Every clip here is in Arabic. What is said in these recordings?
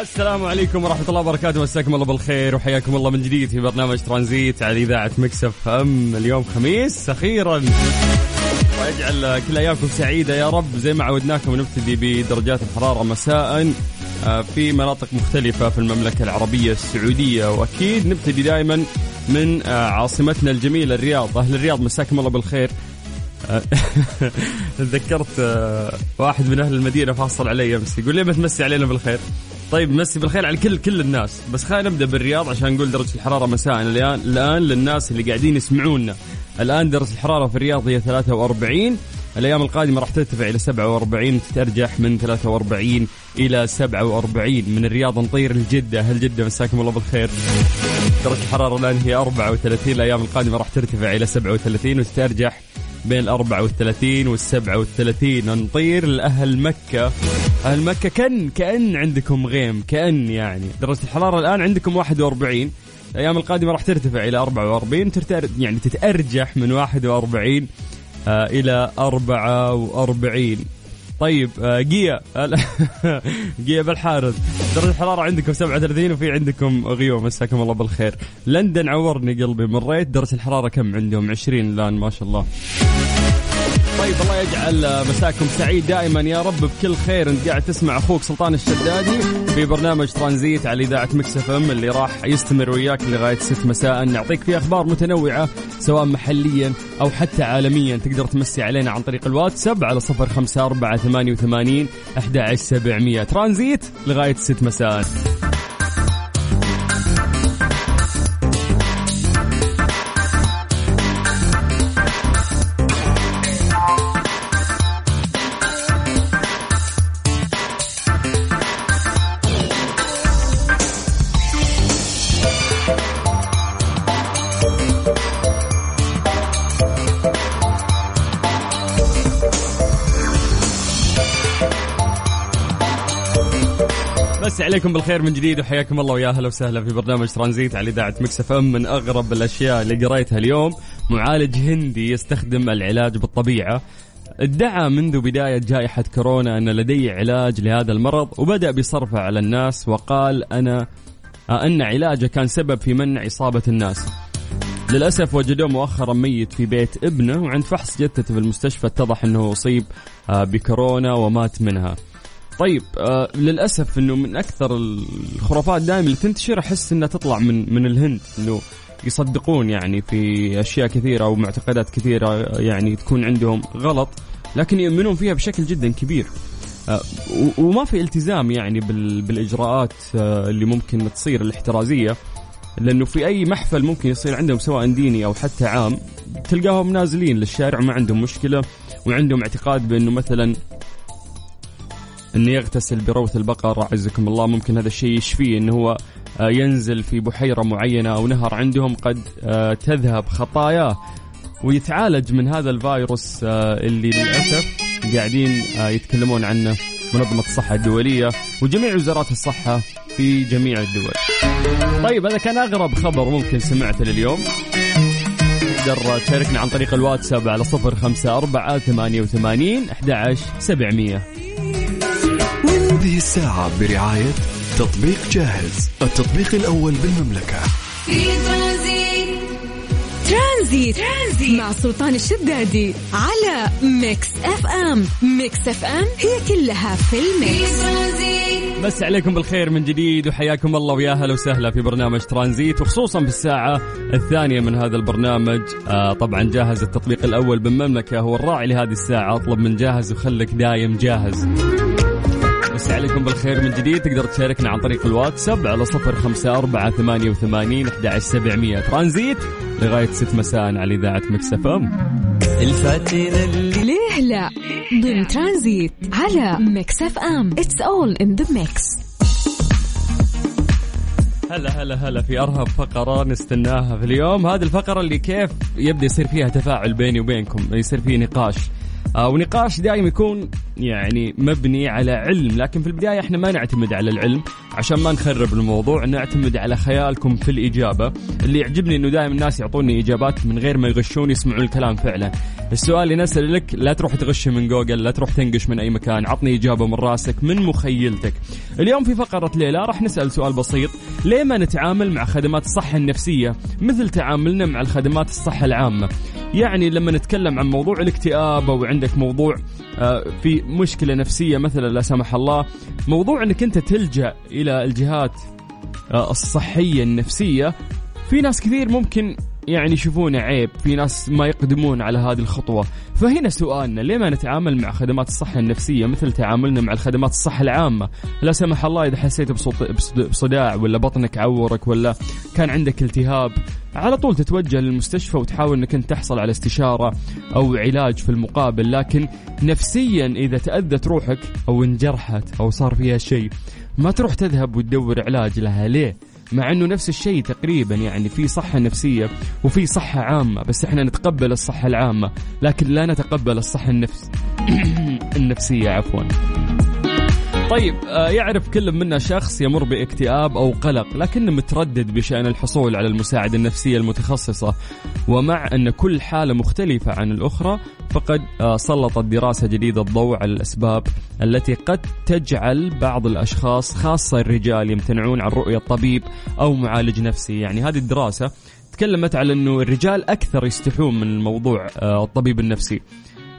السلام عليكم ورحمة الله وبركاته. مساكم الله بالخير وحياكم الله من جديد في برنامج ترانزيت على إذاعة مكسف أم. اليوم خميس أخيرا. ويجعل كل أيامكم سعيدة يا رب. زي ما عودناكم نبتدي بدرجات الحرارة مساء آه، في مناطق مختلفة في المملكة العربية السعودية. وأكيد نبتدي دائما من آه، عاصمتنا الجميلة الرياض. أهل الرياض مساكم الله بالخير. آه، تذكرت واحد من أهل المدينة فاصل علي أمس. يقول لي ما تمسي علينا بالخير. طيب مسي بالخير على كل كل الناس. بس خلينا نبدأ بالرياض عشان نقول درجة الحرارة مساء. الان الآن للناس اللي قاعدين يسمعونا. الآن درجة الحرارة في الرياض هي 43 الأيام القادمة راح ترتفع إلى 47 وتتارجح من 43 إلى 47 من الرياض نطير لجدة. هل جدة؟ مساكم الله بالخير. درجة الحرارة الآن هي 34 الأيام القادمة راح ترتفع إلى 37 وتتارجح بين ال 34 وال 37 نطير لأهل مكة. أهل مكة كان كأن عندكم غيم كأن يعني. درجة الحرارة الآن عندكم 41 الأيام القادمة راح ترتفع إلى 44 ترتر يعني تتأرجح من 41 آه إلى 44 طيب آه جيا. جيا بالحارث درجة الحرارة عندكم 37 وفي عندكم غيوم. مساكم الله بالخير. لندن عورني قلبي. مريت درجة الحرارة كم عندهم؟ 20 الآن ما شاء الله. طيب الله يجعل مساكم سعيد دائما. يا رب بكل خير أنت قاعد تسمع أخوك سلطان الشدادي في برنامج ترانزيت على إذاعة Mix FM اللي راح يستمر وياك لغاية 6 مساء. نعطيك فيه أخبار متنوعة سواء محليا أو حتى عالميا. تقدر تمسي علينا عن طريق الواتساب على 05488 11700 ترانزيت لغاية 6 مساء. مسي عليكم بالخير من جديد وحياكم الله ويا أهلا وسهلا في برنامج ترانزيت على إذاعة مكس إم من أغرب الأشياء اللي قريتها اليوم. معالج هندي يستخدم العلاج بالطبيعة. ادعى منذ بداية جائحة كورونا أن لديه علاج لهذا المرض وبدأ بصرفه على الناس وقال أنا أن علاجه كان سبب في منع إصابة الناس. للأسف وجدوه مؤخرا ميت في بيت ابنه وعند فحص جثته في المستشفى اتضح أنه أصيب آه، بكورونا ومات منها. طيب آه للأسف إنه من أكثر الخرافات دائما اللي تنتشر أحس إنها تطلع من من الهند إنه يصدقون يعني في أشياء كثيرة أو معتقدات كثيرة يعني تكون عندهم غلط لكن يؤمنون فيها بشكل جدا كبير. آه وما في التزام يعني بالإجراءات آه اللي ممكن تصير الاحترازية لأنه في أي محفل ممكن يصير عندهم سواء ديني أو حتى عام تلقاهم نازلين للشارع وما عندهم مشكلة وعندهم اعتقاد بأنه مثلا إنه يغتسل بروث البقر أعزكم الله ممكن هذا الشيء يشفيه إنه هو آه، ينزل في بحيرة معينة أو نهر عندهم قد آه، تذهب خطاياه ويتعالج من هذا الفيروس آه، اللي للأسف قاعدين يتكلمون عنه منظمة الصحة الدولية وجميع وزارات الصحة في جميع الدول. طيب هذا كان أغرب خبر ممكن سمعته لليوم. تقدر تشاركنا عن طريق الواتساب على صفر خمسة أربعة ثمانية وثمانين أحد سبعمية هذه الساعة برعاية تطبيق جاهز التطبيق الأول بالمملكة. في ترانزيت. ترانزيت, ترانزيت. مع سلطان الشدادي على Mix FM. Mix FM هي كلها في ال mix. بس عليكم بالخير من جديد وحياكم الله ويا أهلا وسهلا في برنامج ترانزيت وخصوصا في الساعة الثانية من هذا البرنامج. آه طبعا جاهز التطبيق الأول بالمملكة هو الراعي لهذه الساعة أطلب من جاهز وخلك دايم جاهز. عليكم بالخير من جديد. تقدر تشاركنا عن طريق الواتساب على صفر خمسة أربعة ثمانية وثمانين أحد سبعمية. ترانزيت لغاية ست مساء على إذاعة مكسف أم. الفاتنة اللي ليه لا؟ ضمن ترانزيت على مكسف أم. It's all in the mix. هلا هلا هلا في ارهب فقرة نستناها في اليوم. هذه الفقرة اللي كيف يبدأ يصير فيها تفاعل بيني وبينكم يصير فيه نقاش. ونقاش دائما يكون يعني مبني على علم لكن في البداية إحنا ما نعتمد على العلم. عشان ما نخرب الموضوع نعتمد على خيالكم في الإجابة. اللي يعجبني إنه دائما الناس يعطوني إجابات من غير ما يغشون يسمعون الكلام فعلا. السؤال اللي نسأل لك لا تروح تغش من جوجل لا تروح تنقش من أي مكان. عطني إجابة من راسك من مخيلتك. اليوم في فقرة ليلى راح نسأل سؤال بسيط. ليه ما نتعامل مع خدمات الصحة النفسية مثل تعاملنا مع الخدمات الصحة العامة؟ يعني لما نتكلم عن موضوع الاكتئاب أو عندك موضوع آه، في مشكلة نفسية مثلا لا سمح الله موضوع إنك أنت تلجأ إلى الجهات آه، الصحية النفسية في ناس كثير ممكن يعني يشوفونه عيب في ناس ما يقدمون على هذه الخطوة. فهنا سؤالنا ليه ما نتعامل مع خدمات الصحة النفسية مثل تعاملنا مع الخدمات الصحة العامة؟ لا سمح الله إذا حسيت بصداع ولا بطنك عورك ولا كان عندك التهاب على طول تتوجه للمستشفى وتحاول إنك أنت تحصل على استشارة أو علاج في المقابل. لكن نفسيا إذا تأذت روحك أو انجرحت أو صار فيها شيء ما تروح تذهب وتدور علاج لها. ليه؟ مع إنه نفس الشيء تقريبا يعني في صحة نفسية وفي صحة عامة بس إحنا نتقبل الصحة العامة لكن لا نتقبل الصحة النفس النفسية عفوا. طيب آه، يعرف كل منا شخص يمر باكتئاب أو قلق لكنه متردد بشأن الحصول على المساعدة النفسية المتخصصة. ومع أن كل حالة مختلفة عن الأخرى فقد آه، سلطت دراسة جديدة الضوء على الأسباب التي قد تجعل بعض الأشخاص خاصة الرجال يمتنعون عن رؤية طبيب أو معالج نفسي. يعني هذه الدراسة تكلمت على أنه الرجال أكثر يستحون من الموضوع آه، الطبيب النفسي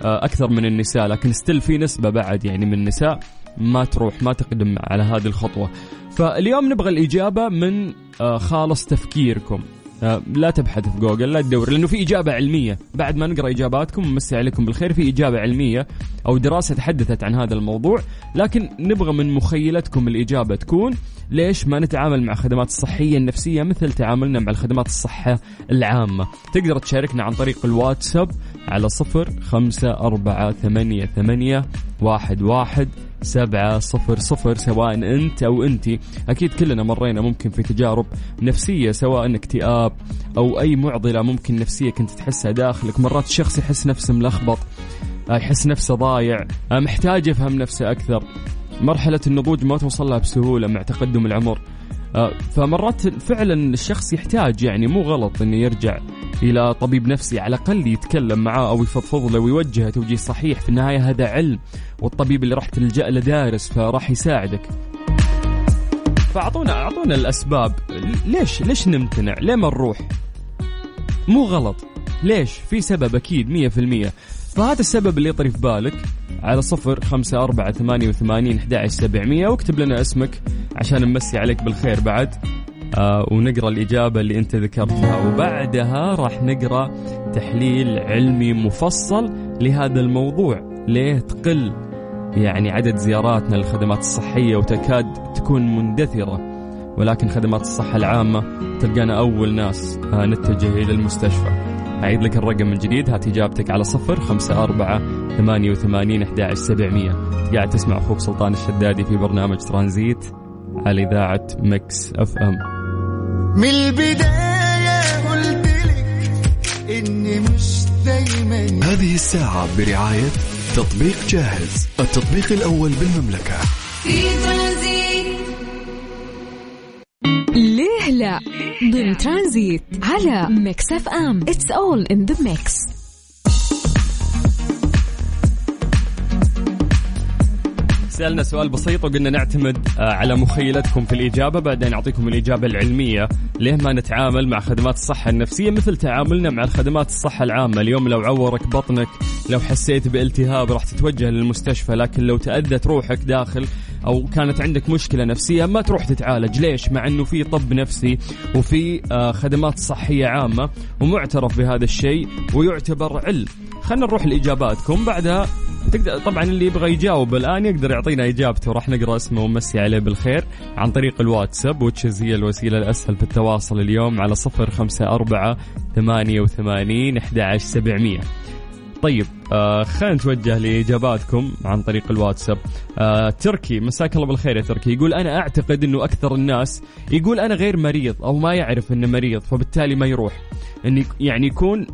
أكثر من النساء لكن ستيل في نسبة بعد يعني من النساء. ما تروح ما تقدم على هذه الخطوة. فاليوم نبغى الإجابة من آه، خالص تفكيركم. آه، لا تبحث في جوجل لا تدور لأنه في إجابة علمية. بعد ما نقرأ إجاباتكم ومسي عليكم بالخير في إجابة علمية أو دراسة تحدثت عن هذا الموضوع. لكن نبغى من مخيلتكم الإجابة تكون ليش ما نتعامل مع خدمات الصحية النفسية مثل تعاملنا مع الخدمات الصحة العامة؟ تقدر تشاركنا عن طريق الواتساب على صفر خمسة أربعة ثمانية ثمانية واحد واحد سبعة صفر صفر سواء أنت أو أنت. أكيد كلنا مرينا ممكن في تجارب نفسية سواء اكتئاب أو أي معضلة ممكن نفسية كنت تحسها داخلك. مرات الشخص يحس نفسه ملخبط يحس نفسه ضايع محتاج يفهم نفسه أكثر. مرحلة النضوج ما توصل لها بسهولة مع تقدم العمر. فمرات فعلا الشخص يحتاج يعني مو غلط إنه يرجع إلى طبيب نفسي على الأقل يتكلم معاه أو يفضفض له ويوجهه توجيه صحيح. في النهاية هذا علم والطبيب اللي راح تلجأ له دارس فراح يساعدك. فاعطونا أعطونا الأسباب. ليش ليش نمتنع؟ ليه ما نروح؟ مو غلط. ليش؟ في سبب أكيد مية في المية. فهذا السبب اللي يطري في بالك على صفر خمسة أربعة ثمانية وثمانين أحد سبعمية. واكتب لنا اسمك. عشان نمسي عليك بالخير بعد. آه ونقرأ الإجابة اللي أنت ذكرتها. وبعدها راح نقرأ تحليل علمي مفصل لهذا الموضوع. ليه تقل يعني عدد زياراتنا للخدمات الصحية وتكاد تكون مندثرة ولكن خدمات الصحة العامة تلقانا أول ناس آه نتجه إلى المستشفى. أعيد لك الرقم من جديد هات إجابتك على صفر خمسة أربعة ثمانية وثمانين أحد سبعمية. قاعد تسمع أخوك سلطان الشدادي في برنامج ترانزيت. على إذاعة Mix FM. من البداية قلت لك إني مش دايما. هذه الساعة برعاية تطبيق جاهز التطبيق الأول بالمملكة. في ترانزيت. ليه لا؟ ضمن ترانزيت على Mix FM. It's all in the mix سألنا سؤال بسيط وقلنا نعتمد آه، على مخيلتكم في الإجابة بعدين نعطيكم الإجابة العلمية. ليه ما نتعامل مع خدمات الصحة النفسية مثل تعاملنا مع الخدمات الصحة العامة؟ اليوم لو عورك بطنك لو حسيت بالتهاب راح تتوجه للمستشفى لكن لو تأذت روحك داخل أو كانت عندك مشكلة نفسية ما تروح تتعالج. ليش؟ مع أنه في طب نفسي وفي آه، خدمات صحية عامة ومعترف بهذا الشيء ويعتبر علم. خلينا نروح لإجاباتكم. بعدها تقدر طبعا اللي يبغى يجاوب الآن يقدر يعطينا إجابته. راح نقرأ اسمه ونمسي عليه بالخير عن طريق الواتساب وتشز هي الوسيلة الأسهل في التواصل اليوم على صفر خمسة أربعة ثمانية وثمانين أحد سبعمية. طيب آه خلينا نتوجه لإجاباتكم عن طريق الواتساب. آه تركي مساك الله بالخير يا تركي. يقول أنا أعتقد إنه أكثر الناس يقول أنا غير مريض أو ما يعرف إنه مريض فبالتالي ما يروح. انه يعني يكون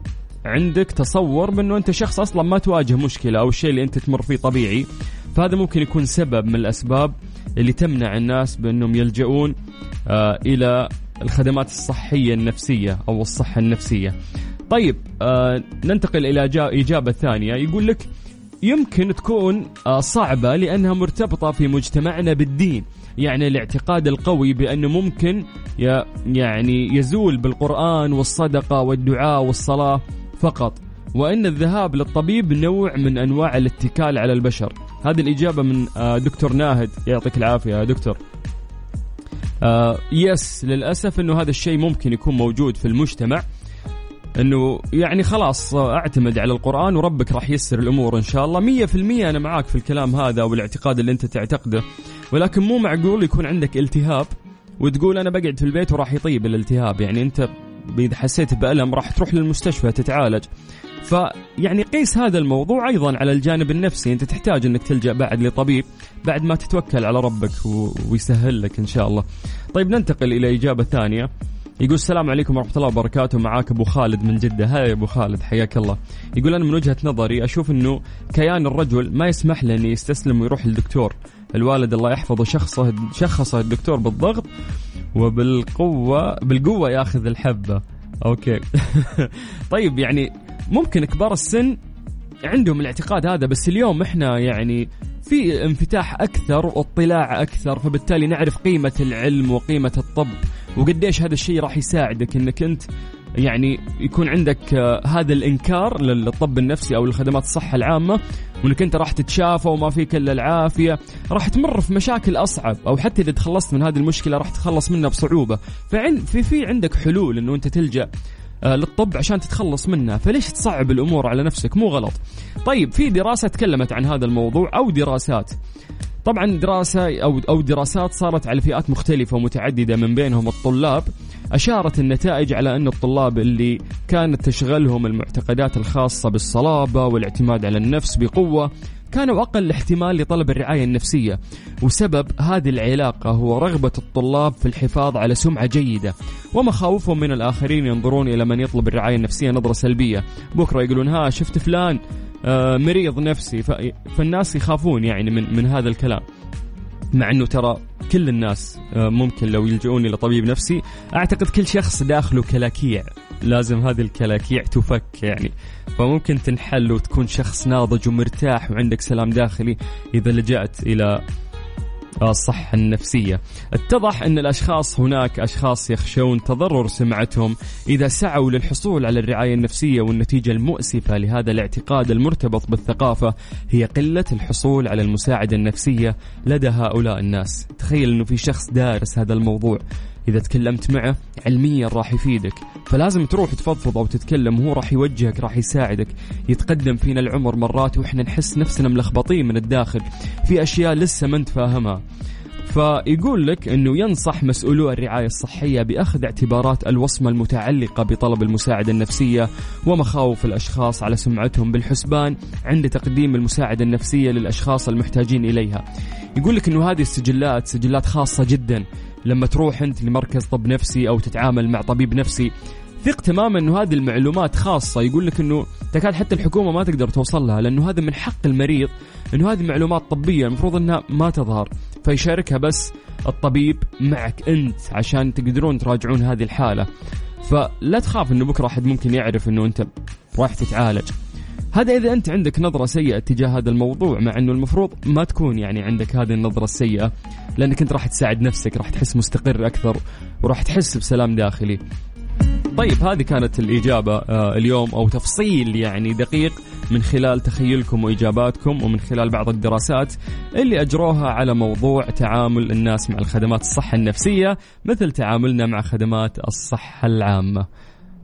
عندك تصور بانه انت شخص أصلا ما تواجه مشكلة أو الشيء اللي أنت تمر فيه طبيعي فهذا ممكن يكون سبب من الأسباب اللي تمنع الناس بأنهم يلجؤون آه إلى الخدمات الصحية النفسية أو الصحة النفسية. طيب آه ننتقل إلى إجابة ثانية يقول لك يمكن تكون آه صعبة لأنها مرتبطة في مجتمعنا بالدين. يعني الاعتقاد القوي بانه ممكن يعني يزول بالقرآن والصدقة والدعاء والصلاة فقط وإن الذهاب للطبيب نوع من أنواع الاتكال على البشر. هذه الإجابة من آه، دكتور ناهد. يعطيك العافية يا دكتور. آه يس للأسف إنه هذا الشيء ممكن يكون موجود في المجتمع. إنه يعني خلاص اعتمد على القرآن وربك راح يسر الأمور إن شاء الله. مية في المية أنا معاك في الكلام هذا والاعتقاد اللي أنت تعتقده. ولكن مو معقول يكون عندك التهاب وتقول أنا بقعد في البيت وراح يطيب الالتهاب. يعني أنت اذا حسيت بألم راح تروح للمستشفى تتعالج. فيعني قيس هذا الموضوع أيضا على الجانب النفسي. أنت تحتاج أنك تلجأ بعد لطبيب بعد ما تتوكل على ربك ويسهل لك إن شاء الله. طيب ننتقل إلى إجابة ثانية. يقول السلام عليكم ورحمة الله وبركاته. معاك أبو خالد من جدة. هاي أبو خالد حياك الله. يقول أنا من وجهة نظري أشوف أنه كيان الرجل ما يسمح له أنه يستسلم ويروح للدكتور. الوالد الله يحفظه شخصه شخصه الدكتور بالضغط. وبالقوة بالقوة ياخذ الحبة. أوكي. طيب يعني ممكن كبار السن عندهم الاعتقاد هذا بس اليوم إحنا يعني في انفتاح أكثر واطلاع أكثر فبالتالي نعرف قيمة العلم وقيمة الطب وقديش هذا الشيء راح يساعدك إنك أنت يعني يكون عندك آه، هذا الإنكار للطب النفسي أو لخدمات الصحة العامة وإنك أنت راح تتشافى وما فيك إلا العافية. راح تمر في مشاكل أصعب أو حتى إذا تخلصت من هذه المشكلة راح تخلص منها بصعوبة. فعند في في عندك حلول إنه أنت تلجأ آه، للطب عشان تتخلص منها. فليش تصعب الأمور على نفسك؟ مو غلط. طيب في دراسة تكلمت عن هذا الموضوع أو دراسات. طبعا دراسة أو أو دراسات صارت على فئات مختلفة ومتعددة من بينهم الطلاب. أشارت النتائج على أن الطلاب اللي كانت تشغلهم المعتقدات الخاصة بالصلابة والاعتماد على النفس بقوة كانوا أقل احتمال لطلب الرعاية النفسية. وسبب هذه العلاقة هو رغبة الطلاب في الحفاظ على سمعة جيدة ومخاوفهم من الآخرين ينظرون إلى من يطلب الرعاية النفسية نظرة سلبية. بكرة يقولون ها شفت فلان؟ آه، مريض نفسي. فالناس يخافون يعني من من هذا الكلام. مع إنه ترى كل الناس آه، ممكن لو يلجؤون إلى طبيب نفسي أعتقد كل شخص داخله كلاكيع لازم هذه الكلاكيع تفك يعني. فممكن تنحل وتكون شخص ناضج ومرتاح وعندك سلام داخلي إذا لجأت إلى الصحة النفسية. اتضح أن الأشخاص هناك أشخاص يخشون تضرر سمعتهم إذا سعوا للحصول على الرعاية النفسية والنتيجة المؤسفة لهذا الاعتقاد المرتبط بالثقافة هي قلة الحصول على المساعدة النفسية لدى هؤلاء الناس. تخيل أنه في شخص دارس هذا الموضوع. إذا تكلمت معه علميا راح يفيدك. فلازم تروح تفضفض أو تتكلم هو راح يوجهك راح يساعدك. يتقدم فينا العمر مرات وإحنا نحس نفسنا ملخبطين من الداخل. في أشياء لسه ما انت فاهمها فيقول لك إنه ينصح مسؤولو الرعاية الصحية بأخذ اعتبارات الوصمة المتعلقة بطلب المساعدة النفسية ومخاوف الأشخاص على سمعتهم بالحسبان عند تقديم المساعدة النفسية للأشخاص المحتاجين إليها. يقول لك إنه هذه السجلات سجلات خاصة جدا. لما تروح انت لمركز طب نفسي أو تتعامل مع طبيب نفسي ثق تماما إنه هذه المعلومات خاصة يقول لك إنه تكاد حتى الحكومة ما تقدر توصل لها لأنه هذا من حق المريض إنه هذه معلومات طبية المفروض إنها ما تظهر فيشاركها بس الطبيب معك أنت عشان تقدرون تراجعون هذه الحالة. فلا تخاف إنه بكرة أحد ممكن يعرف إنه أنت رايح تتعالج. هذا إذا أنت عندك نظرة سيئة تجاه هذا الموضوع مع إنه المفروض ما تكون يعني عندك هذه النظرة السيئة لأنك أنت راح تساعد نفسك راح تحس مستقر أكثر وراح تحس بسلام داخلي. طيب هذه كانت الإجابة آه اليوم أو تفصيل يعني دقيق من خلال تخيلكم وإجاباتكم ومن خلال بعض الدراسات اللي أجروها على موضوع تعامل الناس مع الخدمات الصحة النفسية مثل تعاملنا مع خدمات الصحة العامة.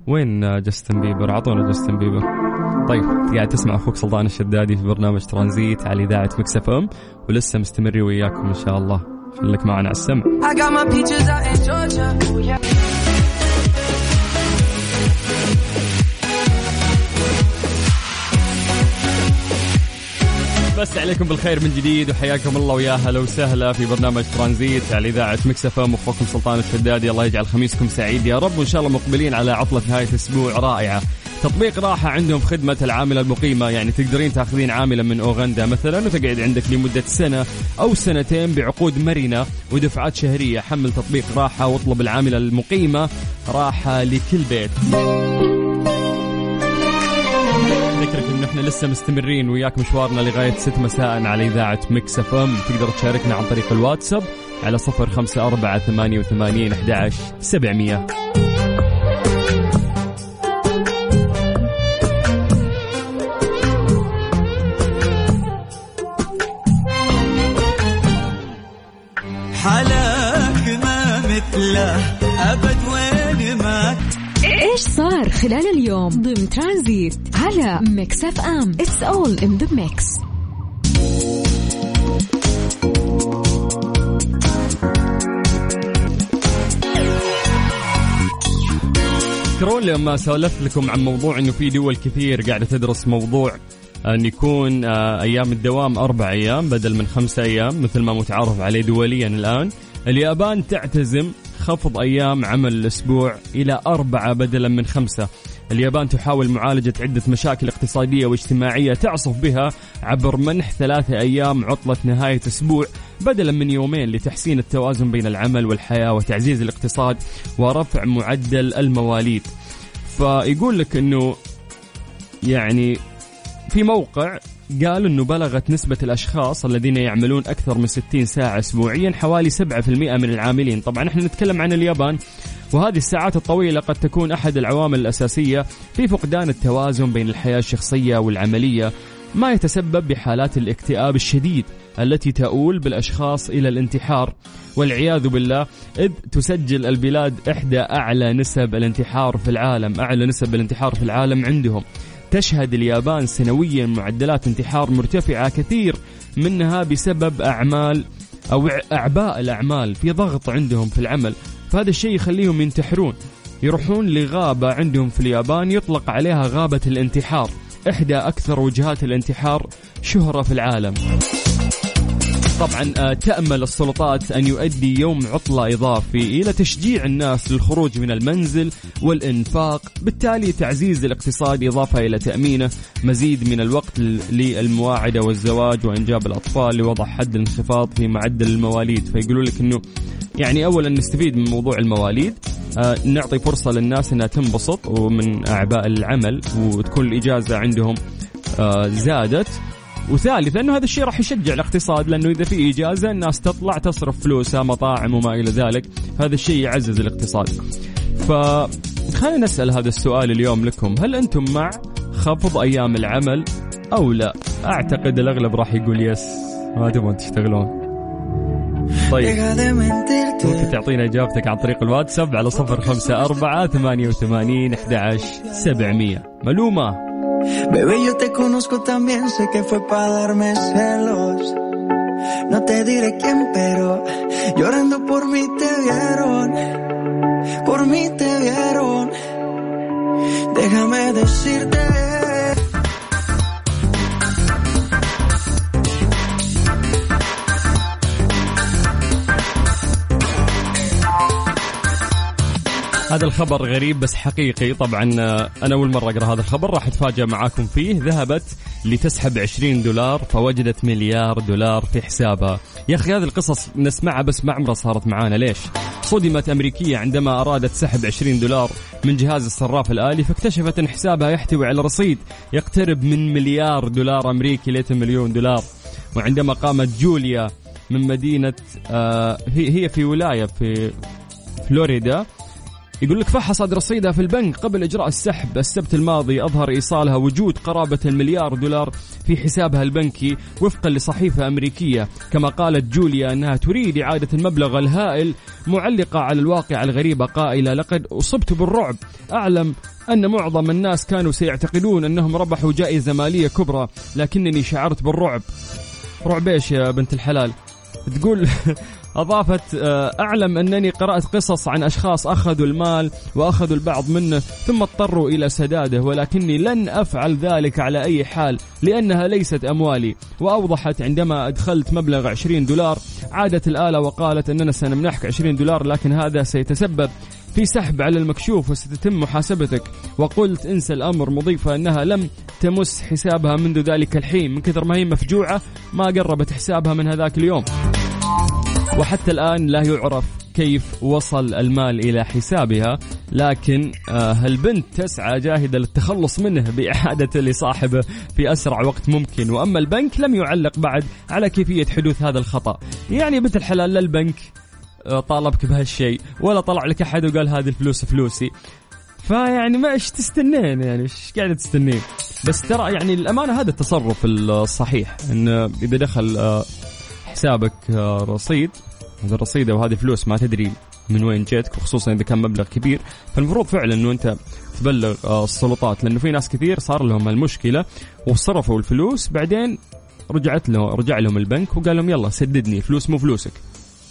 وين جاستن بيبر؟ أعطونا جاستن بيبر. طيب قاعد تسمع أخوك سلطان الشدادي في برنامج ترانزيت على إذاعة Mix FM ولسه مستمري وياكم إن شاء الله. خليك معنا على السمع. بس عليكم بالخير من جديد وحياكم الله ويا هلا وسهلا في برنامج ترانزيت على إذاعة مكسف إم. أخوكم سلطان الشدادي الله يجعل خميسكم سعيد يا رب وإن شاء الله مقبلين على عطلة نهاية أسبوع رائعة. تطبيق راحة عندهم في خدمة العاملة المقيمة. يعني تقدرين تاخذين عاملة من أوغندا مثلا وتقعد عندك لمدة سنة أو سنتين بعقود مرنة ودفعات شهرية. حمل تطبيق راحة واطلب العاملة المقيمة راحة لكل بيت. ذكرك انه إحنا لسه مستمرين وياك مشوارنا لغاية 6 مساء على إذاعة مكس إف إم. تقدر تشاركنا عن طريق الواتساب على 054 88 11 700 حلاك خلال اليوم ضمن ترانزيت على Mix FM. It's all in the mix تذكرون لما سولفت لكم عن موضوع إنه في دول كثير قاعدة تدرس موضوع أن يكون آه، أيام الدوام أربع أيام بدل من خمسة أيام مثل ما متعارف عليه دوليا الآن. اليابان تعتزم خفض أيام عمل الأسبوع إلى أربعة بدلا من خمسة. اليابان تحاول معالجة عدة مشاكل اقتصادية واجتماعية تعصف بها عبر منح ثلاثة أيام عطلة نهاية أسبوع بدلا من يومين لتحسين التوازن بين العمل والحياة وتعزيز الاقتصاد ورفع معدل المواليد. فيقول لك أنه يعني في موقع قال إنه بلغت نسبة الأشخاص الذين يعملون أكثر من 60 ساعة اسبوعيا حوالي 7% من العاملين، طبعا إحنا نتكلم عن اليابان وهذه الساعات الطويلة قد تكون أحد العوامل الأساسية في فقدان التوازن بين الحياة الشخصية والعملية ما يتسبب بحالات الاكتئاب الشديد التي تؤول بالأشخاص إلى الانتحار والعياذ بالله إذ تسجل البلاد إحدى أعلى نسب الانتحار في العالم، أعلى نسب الانتحار في العالم عندهم. تشهد اليابان سنويا معدلات انتحار مرتفعة كثير منها بسبب أعمال أو أعباء الأعمال في ضغط عندهم في العمل فهذا الشيء يخليهم ينتحرون. يروحون لغابة عندهم في اليابان يطلق عليها غابة الانتحار إحدى أكثر وجهات الانتحار شهرة في العالم. طبعا آه، تأمل السلطات أن يؤدي يوم عطلة إضافي إلى تشجيع الناس للخروج من المنزل والإنفاق بالتالي تعزيز الاقتصاد إضافة إلى تأمينه. مزيد من الوقت للمواعدة والزواج وإنجاب الأطفال لوضع حد الانخفاض في معدل المواليد. فيقولوا لك أنه يعني أولا نستفيد من موضوع المواليد. آه نعطي فرصة للناس أنها تنبسط ومن أعباء العمل وتكون الإجازة عندهم آه زادت. وثالثا انه هذا الشيء راح يشجع الاقتصاد لأنه إذا في إجازة الناس تطلع تصرف فلوسها مطاعم وما إلى ذلك. هذا الشيء يعزز الاقتصاد. ف خلينا نسأل هذا السؤال اليوم لكم. هل أنتم مع خفض أيام العمل أو لا؟ أعتقد الأغلب راح يقول يس. ما تبغون تشتغلون. طيب. ممكن تعطينا إجابتك عن طريق الواتساب على صفر خمسة أربعة ثمانية وثمانين أحد سبعمية. ملومة. Bebé, yo te conozco también, sé que fue para darme celos. No te diré quién, pero llorando por mí te vieron. Por mí te vieron. Déjame decirte هذا الخبر غريب بس حقيقي. طبعا آه، أنا أول مرة أقرأ هذا الخبر راح اتفاجئ معاكم فيه. ذهبت لتسحب 20 دولار فوجدت مليار دولار في حسابها. يا أخي هذه القصص نسمعها بس ما عمرها صارت معانا. ليش؟ صدمت أمريكية عندما أرادت سحب 20 دولار من جهاز الصراف الآلي فاكتشفت أن حسابها يحتوي على رصيد يقترب من مليار دولار أمريكي ليت مليون دولار. وعندما قامت جوليا من مدينة آه هي في ولاية في فلوريدا يقول لك فحصت رصيدها في البنك قبل إجراء السحب. السبت الماضي أظهر إيصالها وجود قرابة المليار دولار في حسابها البنكي وفقا لصحيفة أمريكية. كما قالت جوليا أنها تريد إعادة المبلغ الهائل معلقة على الواقع الغريبة قائلة لقد أصبت بالرعب. أعلم أن معظم الناس كانوا سيعتقدون أنهم ربحوا جائزة مالية كبرى لكنني شعرت بالرعب. رعب إيش يا بنت الحلال؟ تقول أضافت آه، أعلم أنني قرأت قصص عن أشخاص أخذوا المال وأخذوا البعض منه ثم اضطروا إلى سداده ولكني لن أفعل ذلك على أي حال لأنها ليست أموالي. وأوضحت عندما أدخلت مبلغ 20 دولار عادت الآلة وقالت أننا سنمنحك 20 دولار لكن هذا سيتسبب في سحب على المكشوف وستتم محاسبتك. وقلت انسى الأمر مضيفة أنها لم تمس حسابها منذ ذلك الحين من كثر ما هي مفجوعة ما قربت حسابها من هذاك اليوم. وحتى الآن لا يعرف كيف وصل المال إلى حسابها لكن آه البنت تسعى جاهدة للتخلص منه بإعادته لصاحبه في أسرع وقت ممكن. وأما البنك لم يعلق بعد على كيفية حدوث هذا الخطأ. يعني بنت الحلال لا البنك آه طالبك بهالشيء ولا طلع لك أحد وقال هذه الفلوس فلوسي. فيعني ما إيش تستنين؟ يعني إيش قاعدة تستنين؟ بس ترى يعني الأمانة هذا التصرف الصحيح إن إذا دخل آه، حسابك آه، رصيد. هذا الرصيد أو هذه فلوس ما تدري من وين جيتك وخصوصا إذا كان مبلغ كبير. فالمفروض فعلا إنه أنت تبلغ آه، السلطات لأنه في ناس كثير صار لهم المشكلة وصرفوا الفلوس بعدين رجعت له رجع لهم البنك وقال لهم يلا سددني فلوس مو فلوسك.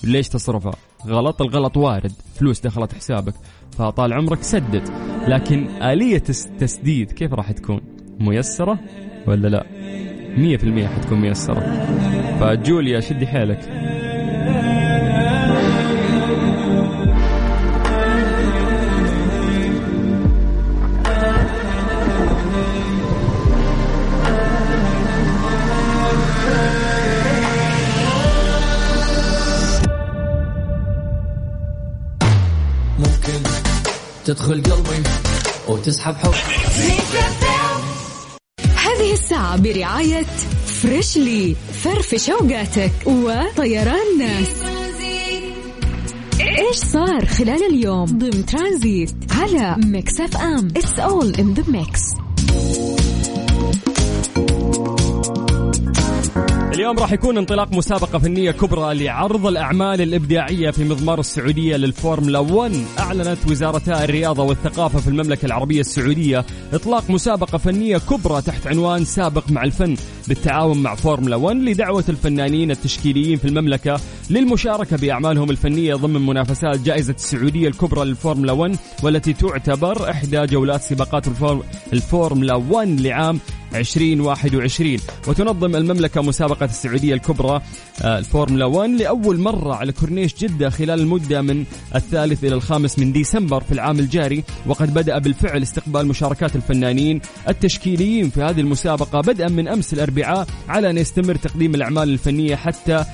ليش تصرفها؟ غلط الغلط وارد. فلوس دخلت حسابك فطال عمرك سدد. لكن آلية التسديد كيف راح تكون؟ ميسرة ولا لا؟ مية في المية حتكون ميسرة. فجوليا شدي حيلك. تدخل قلبي وتسحب حب هذه الساعة برعاية Freshly فرفش اوقاتك وطيران ناس إيش صار خلال اليوم؟ ضمن ترانزيت على Mix FM. It's all in the mix اليوم راح يكون انطلاق مسابقة فنية كبرى لعرض الأعمال الإبداعية في مضمار السعودية للفورمولا 1 أعلنت وزارتا الرياضة والثقافة في المملكة العربية السعودية إطلاق مسابقة فنية كبرى تحت عنوان سابق مع الفن. بالتعاون مع فورمولا 1 لدعوة الفنانين التشكيليين في المملكة للمشاركة بأعمالهم الفنية ضمن منافسات جائزة السعودية الكبرى للفورمولا 1 والتي تعتبر إحدى جولات سباقات الفورمولا 1 لعام 2021 وتنظم المملكة مسابقة السعودية الكبرى آه، الفورمولا 1 لأول مرة على كورنيش جدة خلال المدة من الثالث إلى الخامس من ديسمبر في العام الجاري. وقد بدأ بالفعل استقبال مشاركات الفنانين التشكيليين في هذه المسابقة بدءا من أمس الأربعاء على أن يستمر تقديم الأعمال الفنية حتى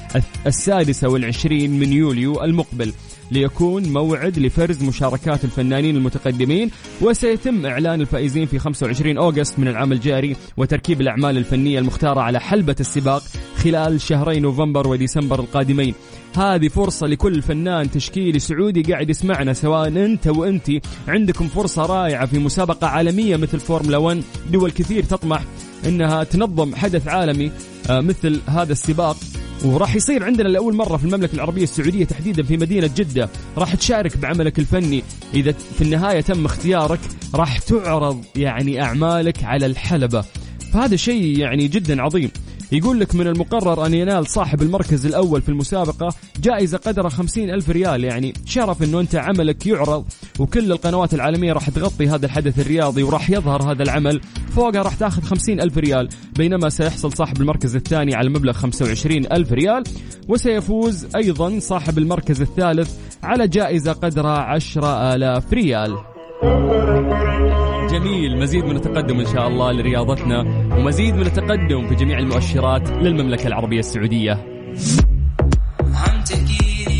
السادسة والعشرين من يوليو المقبل. ليكون موعد لفرز مشاركات الفنانين المتقدمين وسيتم إعلان الفائزين في 25 August من العام الجاري وتركيب الأعمال الفنية المختارة على حلبة السباق خلال شهري نوفمبر وديسمبر القادمين. هذه فرصة لكل فنان تشكيلي سعودي قاعد يسمعنا سواء أنت وانت عندكم فرصة رائعة في مسابقة عالمية مثل فورمولا 1 دول كثير تطمح إنها تنظم حدث عالمي آه، مثل هذا السباق. وراح يصير عندنا لأول مرة في المملكة العربية السعودية تحديدا في مدينة جدة. راح تشارك بعملك الفني. إذا في النهاية تم اختيارك راح تعرض يعني أعمالك على الحلبة. فهذا شيء يعني جدا عظيم. يقول لك من المقرر أن ينال صاحب المركز الأول في المسابقة جائزة قدرها خمسين ألف ريال. يعني شرف أنه أنت عملك يعرض وكل القنوات العالمية راح تغطي هذا الحدث الرياضي وراح يظهر هذا العمل. فوقها راح تاخذ خمسين ألف ريال بينما سيحصل صاحب المركز الثاني على مبلغ خمسة وعشرين ألف ريال وسيفوز أيضا صاحب المركز الثالث على جائزة قدرها عشرة آلاف ريال. جميل. مزيد من التقدم إن شاء الله لرياضتنا ومزيد من التقدم في جميع المؤشرات للمملكة العربية السعودية.